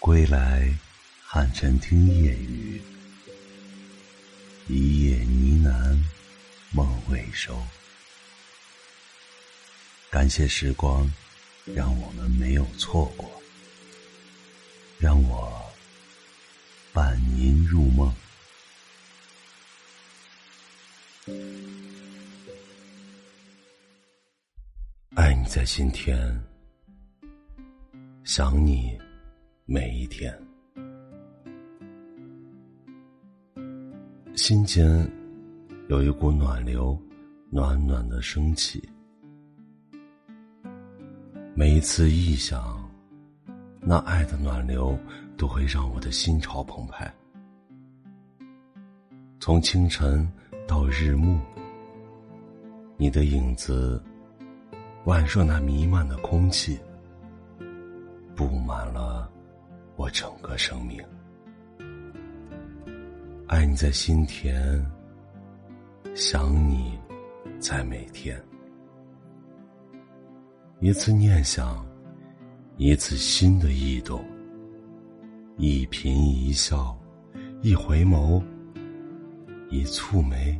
归来，汉晨听夜雨，一夜呢喃，梦未收。感谢时光，让我们没有错过，让我伴您入梦。爱你在心田，想你每一天，心间有一股暖流，暖暖的升起。每一次忆想，那爱的暖流都会让我的心潮澎湃。从清晨到日暮，你的影子宛若那弥漫的空气，布满我整个生命。爱你在心田，想你在每天。一次念想，一次新的异动，一颦一笑，一回眸，一蹙眉，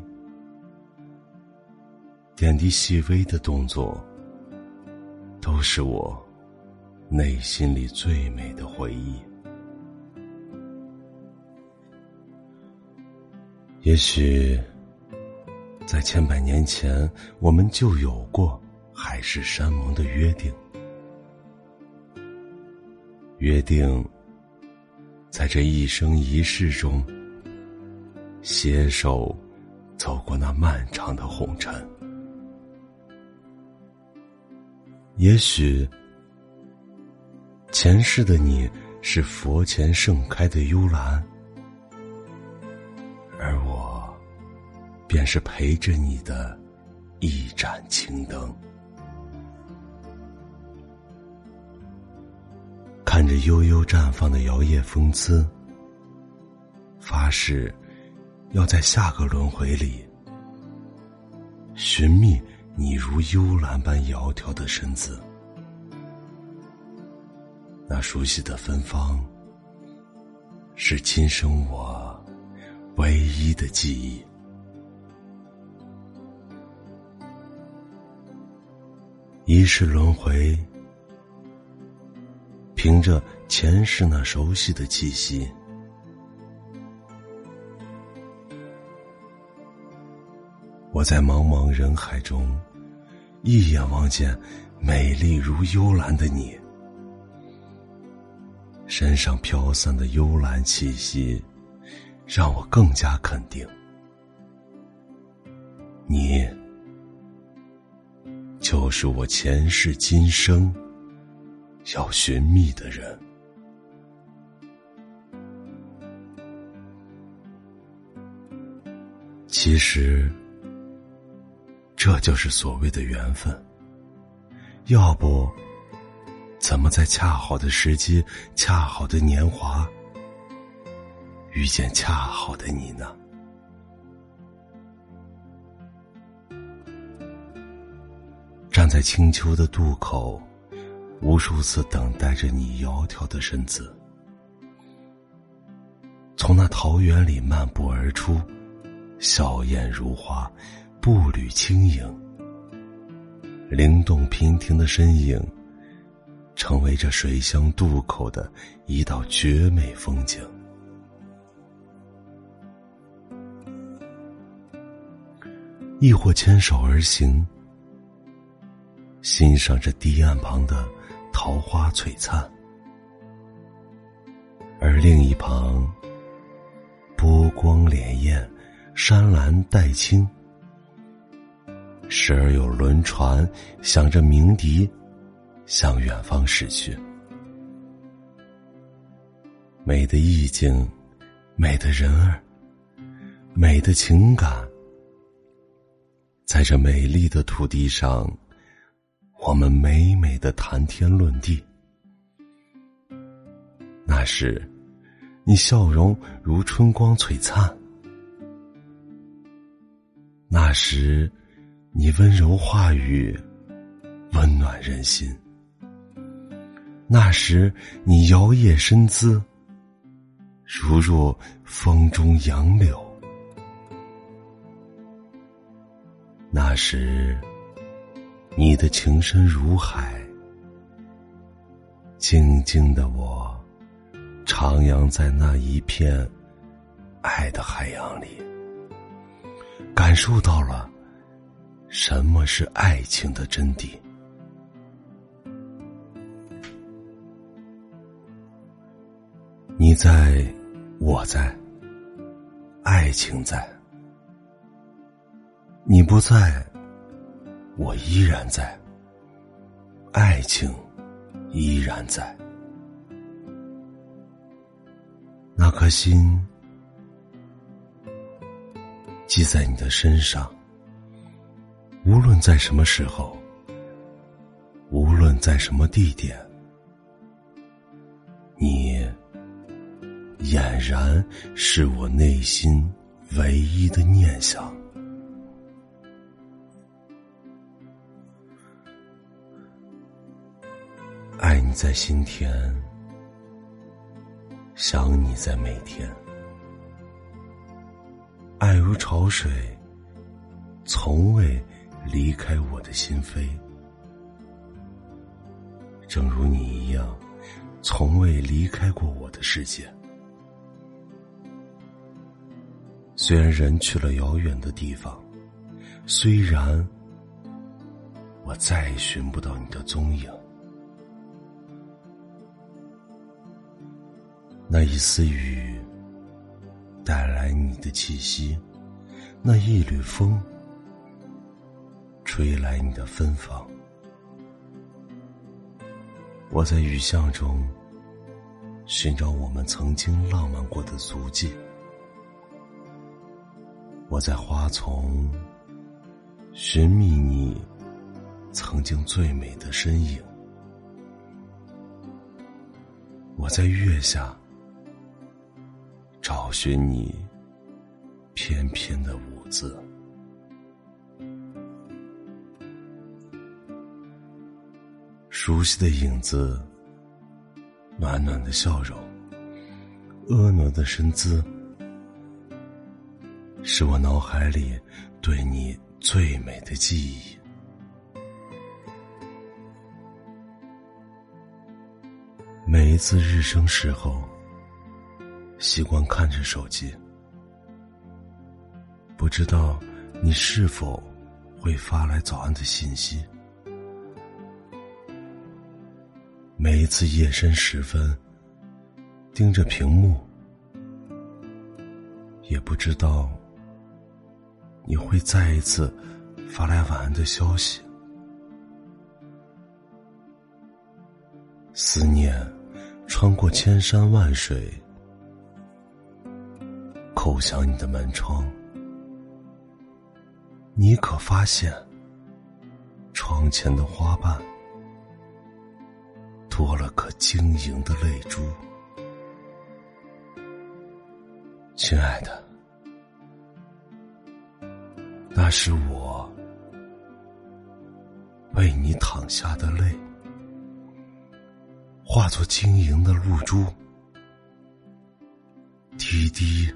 点滴细微的动作，都是我内心里最美的回忆。也许，在千百年前，我们就有过。海誓山盟的约定，约定，在这一生一世中，携手走过那漫长的红尘。也许，前世的你是佛前盛开的幽兰，便是陪着你的一盏青灯。看着悠悠绽放的摇曳风姿，发誓要在下个轮回里寻觅你如幽兰般窈窕的身姿。那熟悉的芬芳，是今生我唯一的记忆。一世轮回。凭着前世那熟悉的气息，我在茫茫人海中，一眼望见美丽如幽兰的你，身上飘散的幽兰气息，让我更加肯定，你就是我前世今生。要寻觅的人，其实这就是所谓的缘分。要不，怎么在恰好的时机、恰好的年华，遇见恰好的你呢？站在青丘的渡口。无数次等待着你窈窕的身姿，从那桃源里漫步而出，笑靥如花，步履轻盈，灵动娉婷的身影，成为这水乡渡口的一道绝美风景。亦或牵手而行，欣赏着堤岸旁的。桃花璀璨，而另一旁，波光潋滟，山岚黛青，时而有轮船响着鸣笛，向远方驶去。美的意境，美的人儿，美的情感，在这美丽的土地上。我们美美的谈天论地，那时，你笑容如春光璀璨；那时，你温柔话语温暖人心；那时你摇曳身姿，如若风中杨柳。那时你的情深如海，静静的我，徜徉在那一片爱的海洋里，感受到了什么是爱情的真谛。你在，我在，爱情在；你不在，我依然在，爱情依然在。那颗心系在你的身上，无论在什么时候，无论在什么地点，你。俨然是我内心唯一的念想。在心田，想你在每天。爱如潮水，从未离开我的心扉。正如你一样，从未离开过我的世界。虽然人去了遥远的地方，虽然我再也寻不到你的踪影，那一丝雨带来你的气息，那一缕风吹来你的芬芳，我在雨巷中寻找我们曾经浪漫过的足迹。我在花丛寻觅你曾经最美的身影，我在月下找寻你翩翩的舞姿，熟悉的影子，暖暖的笑容，婀娜的身姿。是我脑海里对你最美的记忆。每一次日升时候，习惯看着手机，不知道你是否会发来早安的信息。每一次夜深时分，盯着屏幕，也不知道。你会再一次发来晚安的消息，思念穿过千山万水，叩响你的门窗。你可发现，窗前的花瓣多了颗晶莹的泪珠，亲爱的。那是我为你淌下的泪，化作晶莹的露珠，滴滴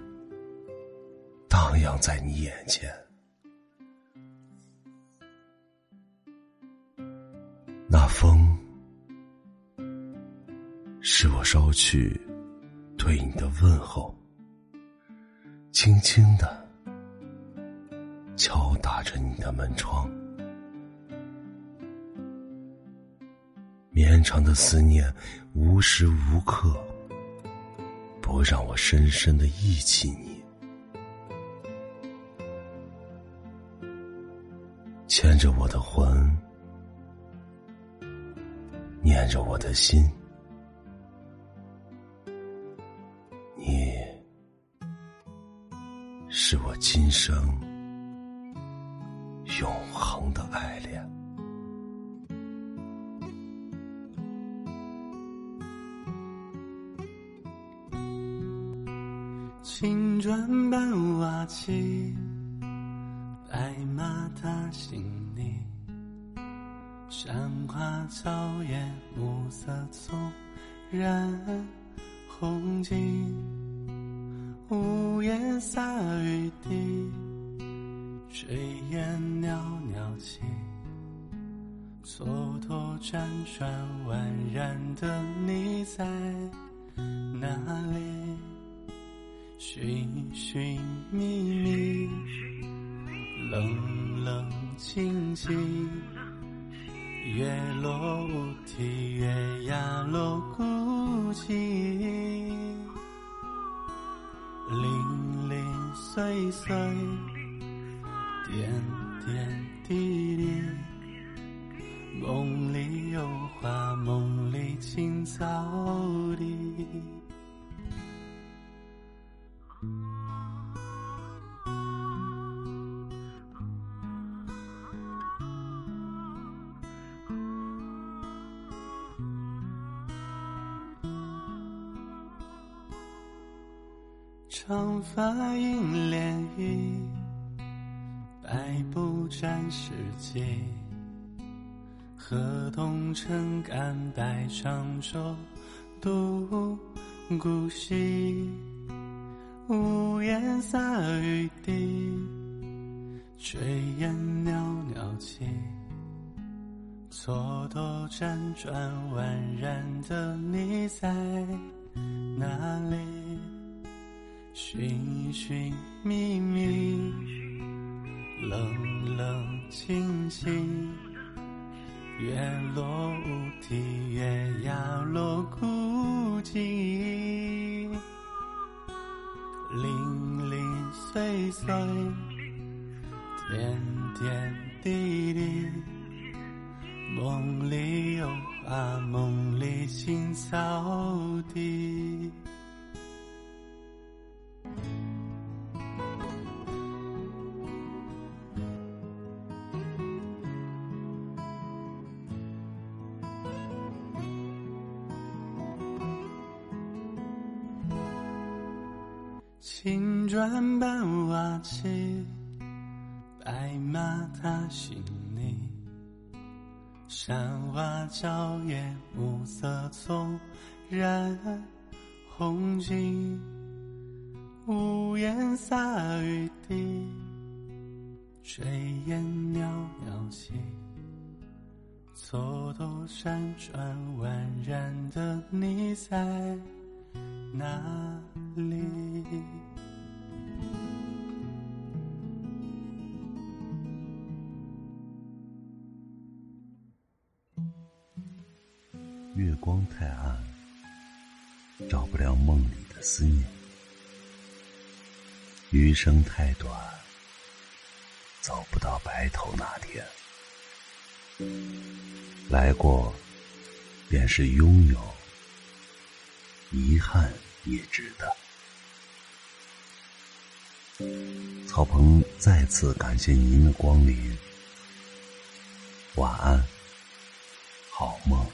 荡漾在你眼前。那风是我捎去对你的问候，轻轻的。敲打着你的门窗，绵长的思念无时无刻不让我深深的忆起你，牵着我的魂，念着我的心，你是我今生。永恒的爱恋。青砖伴瓦漆，白他心里，山花娇艳，暮色纵染红巾，屋檐洒雨滴，炊烟袅袅起，蹉跎辗转宛然的你在哪里？寻寻觅觅，冷冷清清。月落乌啼，月牙落孤寂，零零碎碎，点点滴滴，梦里有花，梦里青草地。长发映涟漪，百步沾湿迹。河东撑杆，摆长舟渡孤溪。屋檐洒雨滴，炊烟袅袅起。蹉跎辗转，宛然的你在哪里？寻寻觅觅，冷冷清清，月落乌啼，月牙落孤井，零零碎碎，点点滴滴，梦里有花，梦里青草地。青砖伴瓦漆，白马踏新泥。山花娇艳，暮色纵染红巾。屋檐洒雨滴，炊烟袅袅起。蹉跎辗转，宛然的你在哪里？月光太暗，照不了梦里的思念；余生太短，走不到白头那天。来过，便是拥有；遗憾也值得。曹鹏再次感谢您的光临，晚安，好梦。